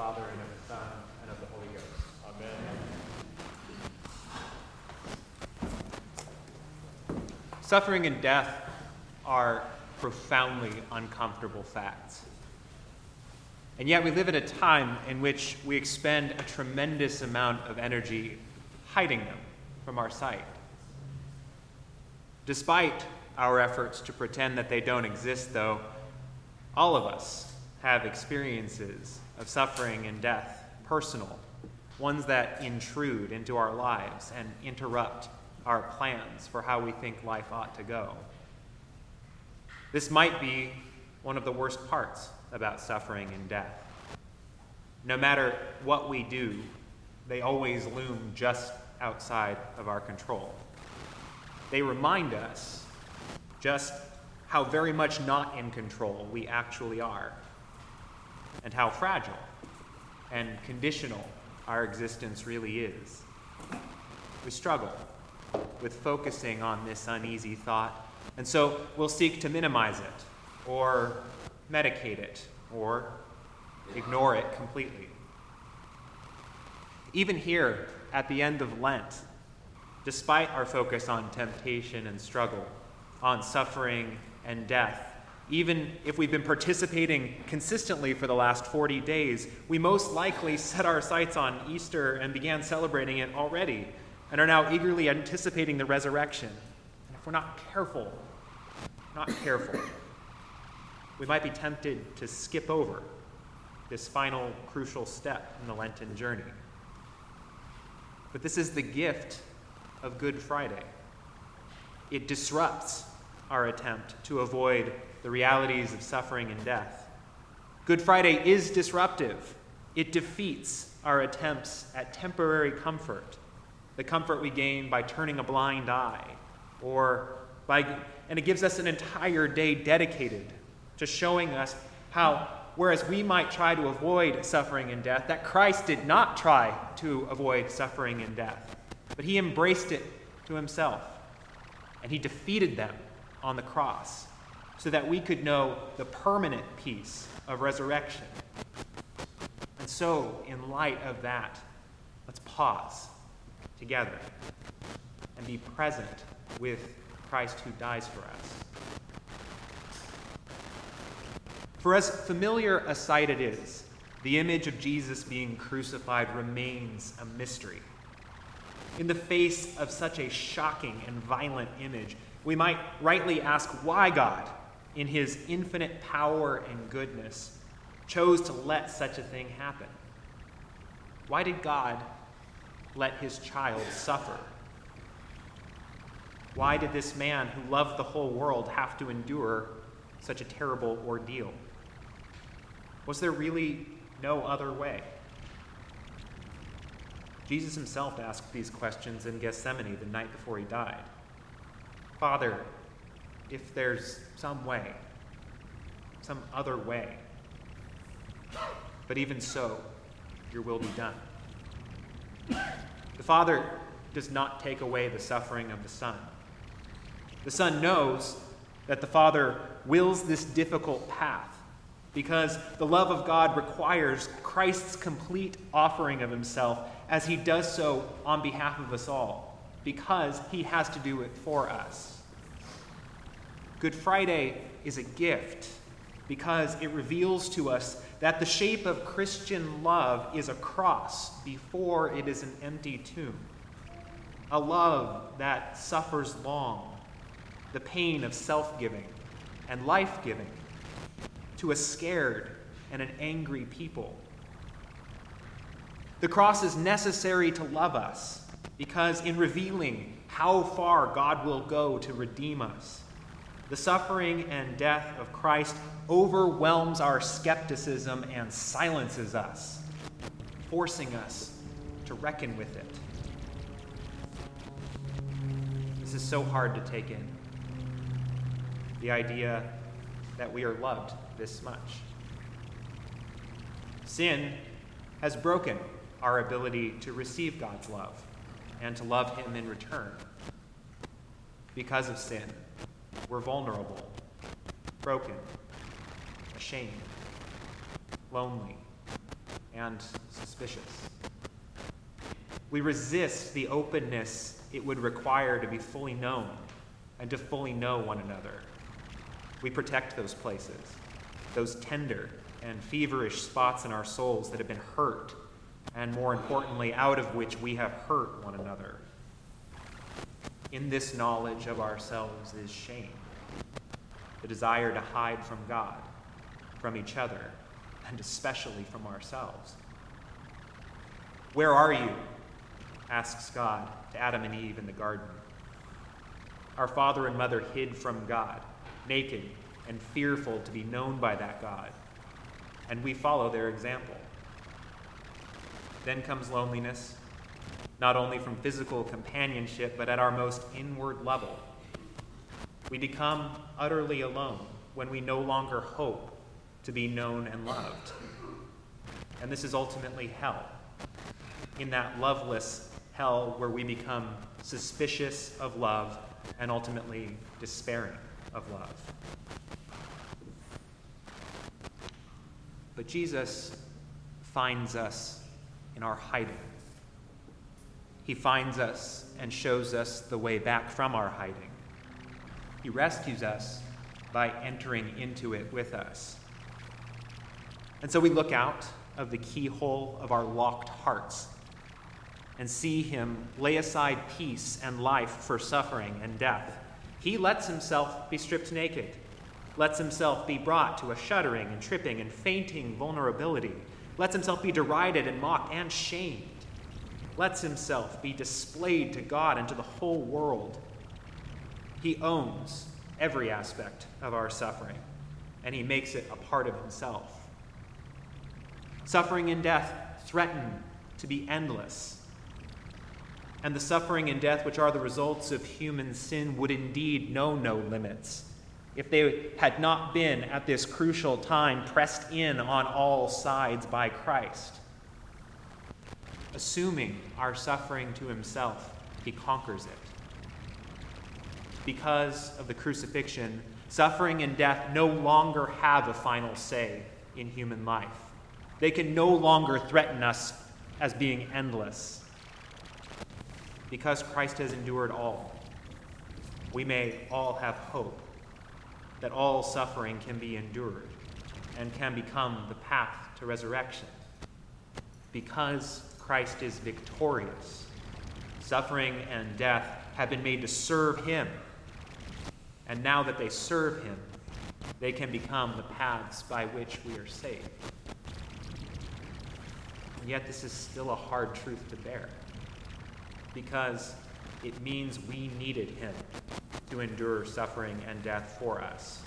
Father, and of the Son, and of the Holy Ghost. Amen. Suffering and death are profoundly uncomfortable facts. And yet, we live at a time in which we expend a tremendous amount of energy hiding them from our sight. Despite our efforts to pretend that they don't exist, though, all of us have experiences of suffering and death, personal, ones that intrude into our lives and interrupt our plans for how we think life ought to go. This might be one of the worst parts about suffering and death. No matter what we do, they always loom just outside of our control. They remind us just how very much not in control we actually are, and how fragile and conditional our existence really is. We struggle with focusing on this uneasy thought, and so we'll seek to minimize it, or medicate it, or ignore it completely. Even here, at the end of Lent, despite our focus on temptation and struggle, on suffering and death, even if we've been participating consistently for the last 40 days, we most likely set our sights on Easter and began celebrating it already and are now eagerly anticipating the resurrection. And if we're not careful, not careful, we might be tempted to skip over this final crucial step in the Lenten journey. But this is the gift of Good Friday. It disrupts our attempt to avoid the realities of suffering and death. Good Friday is disruptive. It defeats our attempts at temporary comfort, the comfort we gain by turning a blind eye, or by, and it gives us an entire day dedicated to showing us how whereas we might try to avoid suffering and death, that Christ did not try to avoid suffering and death, but he embraced it to himself. And he defeated them on the cross so that we could know the permanent peace of resurrection. And so, in light of that, let's pause together and be present with Christ who dies for us. For as familiar a sight it is, the image of Jesus being crucified remains a mystery. In the face of such a shocking and violent image, we might rightly ask why God, in his infinite power and goodness, chose to let such a thing happen. Why did God let his child suffer? Why did this man who loved the whole world have to endure such a terrible ordeal? Was there really no other way? Jesus himself asked these questions in Gethsemane the night before he died. Father, if there's some way, some other way, but even so, your will be done. The Father does not take away the suffering of the Son. The Son knows that the Father wills this difficult path because the love of God requires Christ's complete offering of himself as he does so on behalf of us all, because he has to do it for us. Good Friday is a gift because it reveals to us that the shape of Christian love is a cross before it is an empty tomb. A love that suffers long, the pain of self giving and life giving to a scared and an angry people. The cross is necessary to love us because, in revealing how far God will go to redeem us, the suffering and death of Christ overwhelms our skepticism and silences us, forcing us to reckon with it. This is so hard to take in. The idea that we are loved this much. Sin has broken our ability to receive God's love and to love Him in return. Because of sin, we're vulnerable, broken, ashamed, lonely, and suspicious. We resist the openness it would require to be fully known and to fully know one another. We protect those places, those tender and feverish spots in our souls that have been hurt, and more importantly, out of which we have hurt one another. In this knowledge of ourselves is shame, the desire to hide from God, from each other, and especially from ourselves. Where are you? asks God to Adam and Eve in the garden. Our father and mother hid from God, naked and fearful to be known by that God, and we follow their example. Then comes loneliness, not only from physical companionship, but at our most inward level. We become utterly alone when we no longer hope to be known and loved. And this is ultimately hell. In that loveless hell where we become suspicious of love and ultimately despairing of love. But Jesus finds us in our hiding. He finds us and shows us the way back from our hiding. He rescues us by entering into it with us. And so we look out of the keyhole of our locked hearts and see him lay aside peace and life for suffering and death. He lets himself be stripped naked, lets himself be brought to a shuddering and tripping and fainting vulnerability, lets himself be derided and mocked and shamed, lets himself be displayed to God and to the whole world. He owns every aspect of our suffering, and he makes it a part of himself. Suffering and death threaten to be endless and the suffering and death which are the results of human sin would indeed know no limits if they had not been at this crucial time pressed in on all sides by Christ. Assuming our suffering to himself, he conquers it. Because of the crucifixion, suffering and death no longer have a final say in human life. They can no longer threaten us as being endless because Christ has endured all, we may all have hope that all suffering can be endured and can become the path to resurrection. Because Christ is victorious, suffering and death have been made to serve him. And now that they serve him, they can become the paths by which we are saved. And yet, this is still a hard truth to bear because it means we needed him to endure suffering and death for us.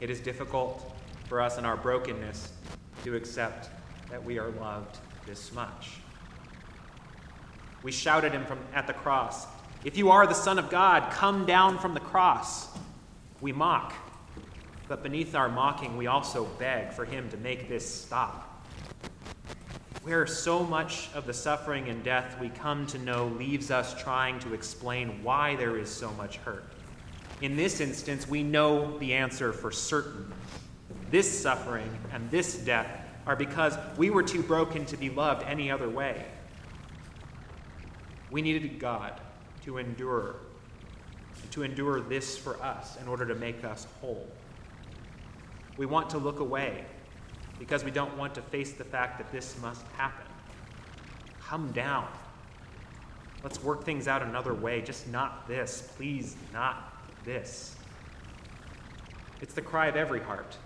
It is difficult for us in our brokenness to accept that we are loved this much. We shouted him from at the cross, "If you are the son of God, come down from the cross." We mock, but beneath our mocking, we also beg for him to make this stop where so much of the suffering and death we come to know leaves us trying to explain why there is so much hurt. In this instance, we know the answer for certain. This suffering and this death are because we were too broken to be loved any other way. We needed God to endure, to endure this for us in order to make us whole. We want to look away because we don't want to face the fact that this must happen. Come down. Let's work things out another way, just not this. Please, not this. It's the cry of every heart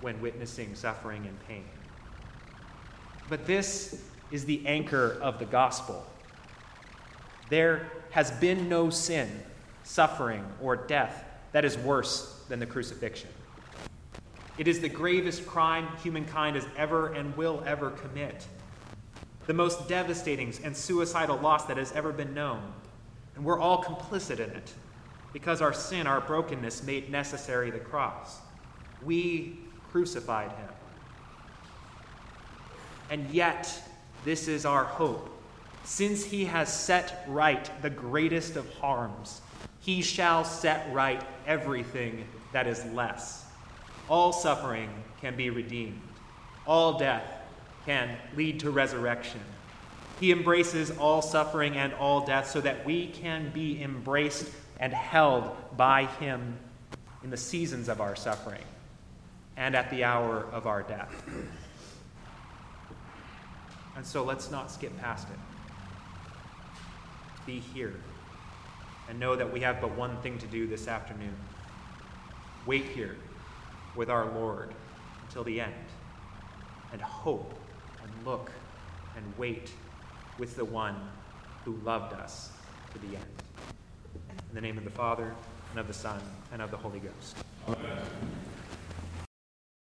when witnessing suffering and pain. But this is the anchor of the gospel. There has been no sin, suffering, or death that is worse than the crucifixion. It is the gravest crime humankind has ever and will ever commit, the most devastating and suicidal loss that has ever been known. And we're all complicit in it because our sin, our brokenness, made necessary the cross. We crucified him. And yet, this is our hope. Since he has set right the greatest of harms, he shall set right everything that is less. All suffering can be redeemed, all death can lead to resurrection. He embraces all suffering and all death so that we can be embraced and held by Him in the seasons of our suffering and at the hour of our death. And so let's not skip past it. Be here and know that we have but one thing to do this afternoon wait here with our Lord until the end, and hope and look and wait with the one who loved us to the end. In the name of the Father, and of the Son, and of the Holy Ghost. Amen.